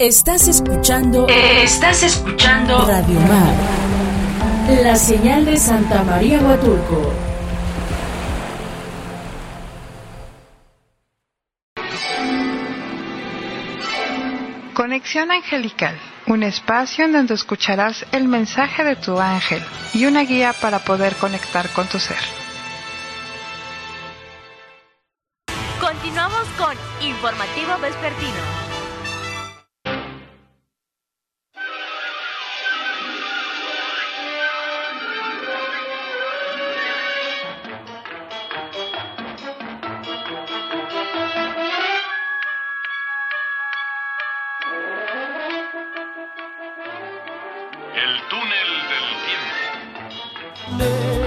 Estás escuchando. Estás escuchando. Radio Mar. La señal de Santa María Huatulco. Conexión Angelical, un espacio en donde escucharás el mensaje de tu ángel y una guía para poder conectar con tu ser. Continuamos con Informativo Vespertino. Monday.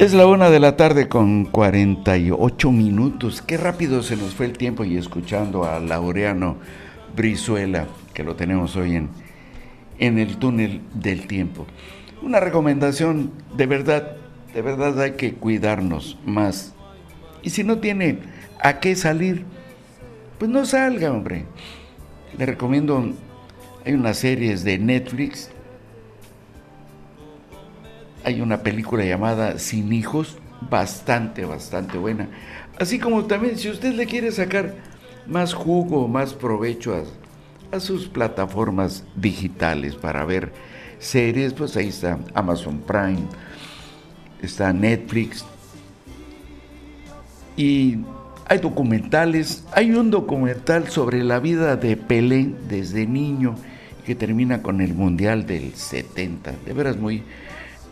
Es la una de la tarde con 48 minutos. Qué rápido se nos fue el tiempo y escuchando a Laureano Brizuela, que lo tenemos hoy en, en el túnel del tiempo. Una recomendación, de verdad, de verdad hay que cuidarnos más. Y si no tiene a qué salir, pues no salga, hombre. Le recomiendo, hay unas series de Netflix hay una película llamada Sin hijos, bastante, bastante buena. Así como también si usted le quiere sacar más jugo, más provecho a, a sus plataformas digitales para ver series, pues ahí está Amazon Prime, está Netflix. Y hay documentales, hay un documental sobre la vida de Pelé desde niño que termina con el Mundial del 70. De veras muy,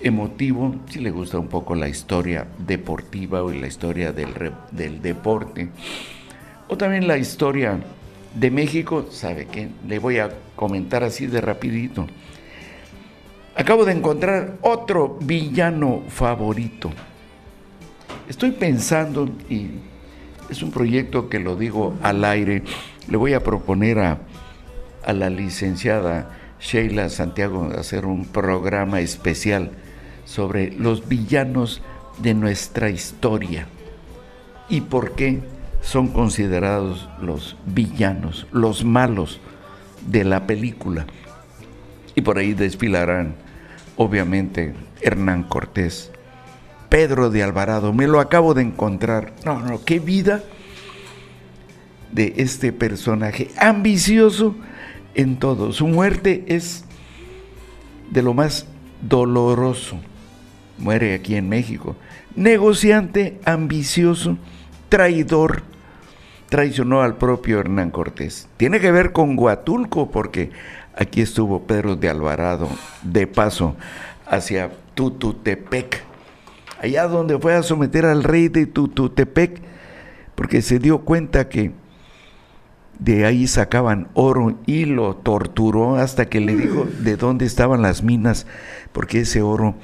emotivo, si le gusta un poco la historia deportiva o la historia del, del deporte, o también la historia de México, sabe que le voy a comentar así de rapidito. Acabo de encontrar otro villano favorito. Estoy pensando, y es un proyecto que lo digo al aire, le voy a proponer a, a la licenciada Sheila Santiago hacer un programa especial sobre los villanos de nuestra historia y por qué son considerados los villanos, los malos de la película. Y por ahí desfilarán, obviamente, Hernán Cortés, Pedro de Alvarado, me lo acabo de encontrar. No, no, qué vida de este personaje ambicioso en todo. Su muerte es de lo más doloroso muere aquí en México. Negociante, ambicioso, traidor, traicionó al propio Hernán Cortés. Tiene que ver con Huatulco, porque aquí estuvo Pedro de Alvarado de paso hacia Tututepec, allá donde fue a someter al rey de Tututepec, porque se dio cuenta que de ahí sacaban oro y lo torturó hasta que le dijo de dónde estaban las minas, porque ese oro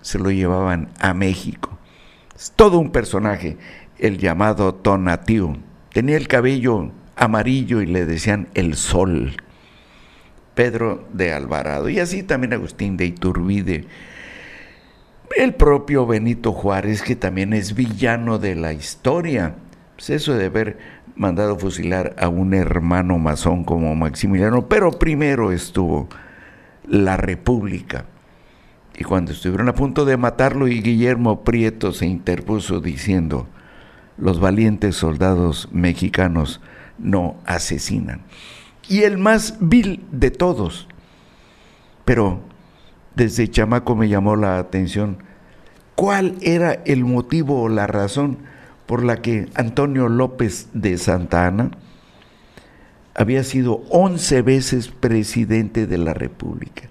se lo llevaban a México. Es todo un personaje, el llamado Tonatiuh. Tenía el cabello amarillo y le decían el sol. Pedro de Alvarado. Y así también Agustín de Iturbide. El propio Benito Juárez, que también es villano de la historia. Pues eso de haber mandado fusilar a un hermano masón como Maximiliano, pero primero estuvo la República. Y cuando estuvieron a punto de matarlo y Guillermo Prieto se interpuso diciendo, los valientes soldados mexicanos no asesinan. Y el más vil de todos. Pero desde chamaco me llamó la atención cuál era el motivo o la razón por la que Antonio López de Santa Ana había sido 11 veces presidente de la República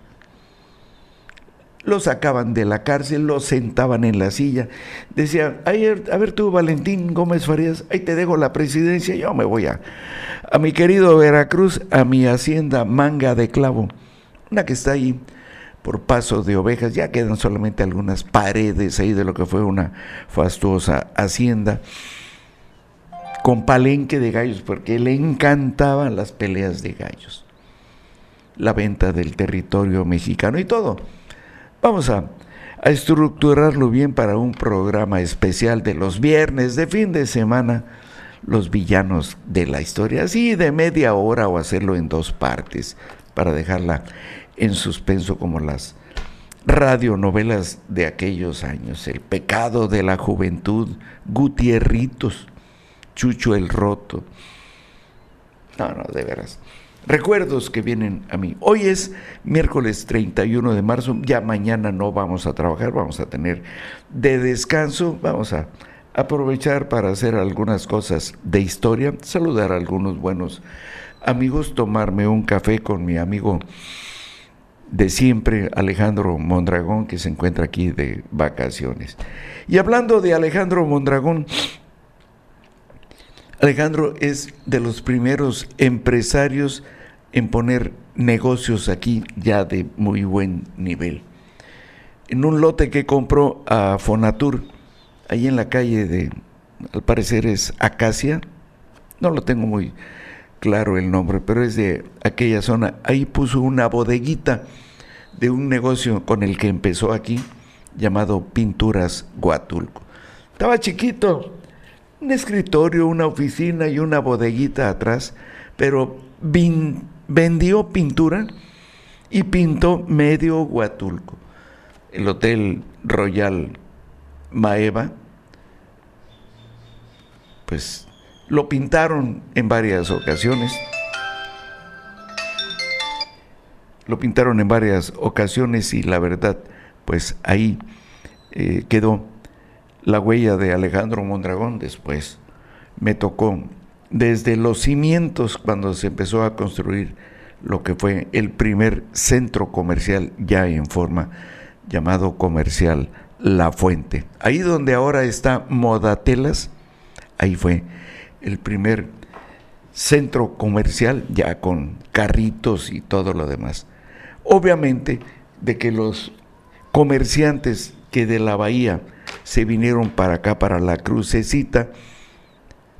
lo sacaban de la cárcel, lo sentaban en la silla. Decía, a ver tú, Valentín Gómez Farías, ahí te dejo la presidencia, yo me voy a, a mi querido Veracruz, a mi hacienda Manga de Clavo, una que está ahí por paso de ovejas, ya quedan solamente algunas paredes ahí de lo que fue una fastuosa hacienda, con palenque de gallos, porque le encantaban las peleas de gallos, la venta del territorio mexicano y todo. Vamos a, estructurarlo bien para un programa especial de los viernes de fin de semana los villanos de la historia, así de media hora o hacerlo en dos partes para dejarla en suspenso como las radionovelas de aquellos años, El pecado de la juventud, Gutierritos, Chucho el Roto. No, no, de veras. Recuerdos que vienen a mí. Hoy es miércoles 31 de marzo, ya mañana no vamos a trabajar, vamos a tener de descanso, vamos a aprovechar para hacer algunas cosas de historia, saludar a algunos buenos amigos, tomarme un café con mi amigo de siempre, Alejandro Mondragón, que se encuentra aquí de vacaciones. Y hablando de Alejandro Mondragón, Alejandro es de los primeros empresarios en poner negocios aquí ya de muy buen nivel. En un lote que compró a Fonatur, ahí en la calle de, al parecer es Acacia, no lo tengo muy claro el nombre, pero es de aquella zona, ahí puso una bodeguita de un negocio con el que empezó aquí, llamado Pinturas Guatulco. Estaba chiquito, un escritorio, una oficina y una bodeguita atrás, pero vendió pintura y pintó medio Huatulco. El Hotel Royal Maeva, pues lo pintaron en varias ocasiones. Lo pintaron en varias ocasiones y la verdad, pues ahí eh, quedó la huella de Alejandro Mondragón. Después me tocó desde los cimientos cuando se empezó a construir lo que fue el primer centro comercial ya en forma llamado comercial la Fuente. Ahí donde ahora está Modatelas, ahí fue el primer centro comercial ya con carritos y todo lo demás. Obviamente de que los comerciantes que de la bahía se vinieron para acá, para la crucecita,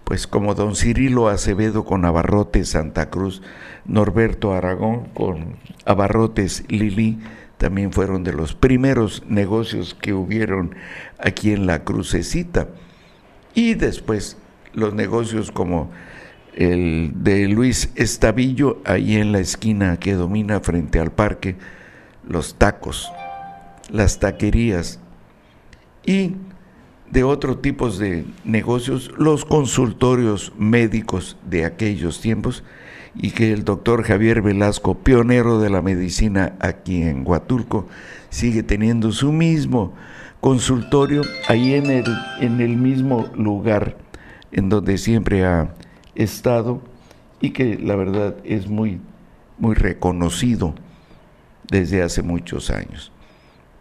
pues como don Cirilo Acevedo con Abarrotes Santa Cruz, Norberto Aragón con Abarrotes Lili, también fueron de los primeros negocios que hubieron aquí en la crucecita. Y después los negocios como el de Luis Estavillo, ahí en la esquina que domina frente al parque, los tacos, las taquerías y de otros tipos de negocios, los consultorios médicos de aquellos tiempos, y que el doctor Javier Velasco, pionero de la medicina aquí en Huatulco, sigue teniendo su mismo consultorio ahí en el, en el mismo lugar en donde siempre ha estado y que la verdad es muy, muy reconocido desde hace muchos años.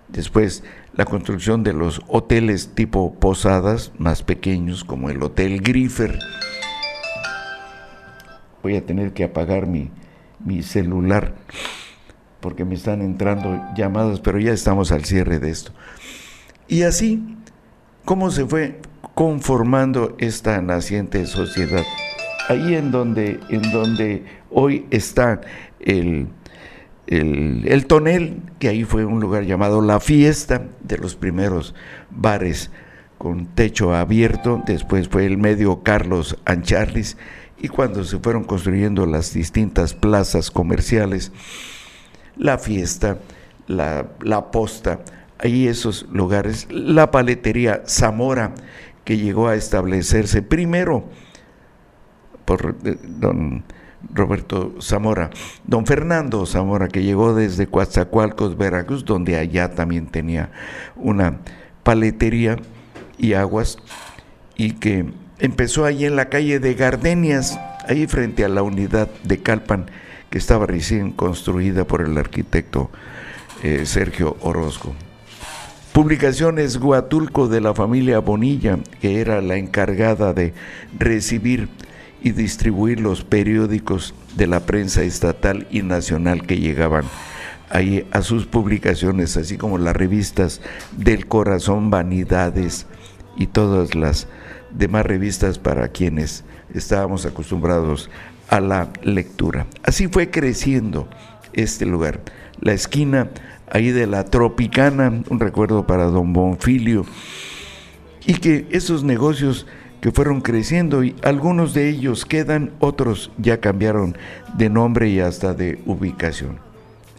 Después, la construcción de los hoteles tipo posadas más pequeños, como el Hotel Griffer, voy a tener que apagar mi, mi celular porque me están entrando llamadas, pero ya estamos al cierre de esto. Y así, ¿cómo se fue conformando esta naciente sociedad? Ahí en donde, en donde hoy está el, el, el, tonel, que ahí fue un lugar llamado La Fiesta, de los primeros bares con techo abierto, después fue el medio Carlos Ancharlis, y cuando se fueron construyendo las distintas plazas comerciales, la fiesta, la, posta, ahí esos lugares, la paletería Zamora, que llegó a establecerse primero por eh, don Roberto Zamora, don Fernando Zamora, que llegó desde Coatzacoalcos, Veracruz, donde allá también tenía una paletería y aguas, y que empezó ahí en la calle de Gardenias, ahí frente a la unidad de Calpan, que estaba recién construida por el arquitecto eh, Sergio Orozco. Publicaciones Guatulco de la familia Bonilla, que era la encargada de recibir y distribuir los periódicos de la prensa estatal y nacional que llegaban ahí a sus publicaciones, así como las revistas del corazón, vanidades y todas las demás revistas para quienes estábamos acostumbrados a la lectura. Así fue creciendo este lugar. La esquina ahí de la Tropicana, un recuerdo para don Bonfilio, y que esos negocios que fueron creciendo y algunos de ellos quedan, otros ya cambiaron de nombre y hasta de ubicación.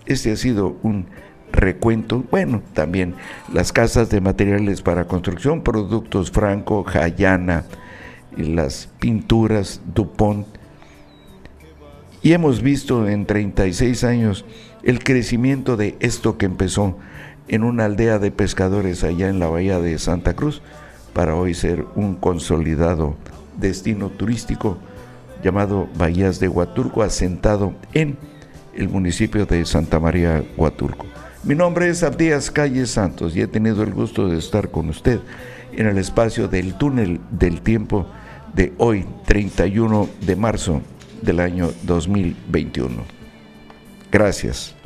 Este ha sido un recuento, bueno, también las casas de materiales para construcción, productos Franco, Jayana, y las pinturas Dupont. Y hemos visto en 36 años el crecimiento de esto que empezó en una aldea de pescadores allá en la bahía de Santa Cruz, para hoy ser un consolidado destino turístico llamado Bahías de Huatulco, asentado en el municipio de Santa María Huatulco. Mi nombre es Abdías Calle Santos y he tenido el gusto de estar con usted en el espacio del túnel del tiempo de hoy, 31 de marzo del año 2021. Gracias.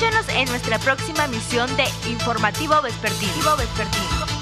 Escúchanos en nuestra próxima misión de Informativo Vespertino. Vespertino.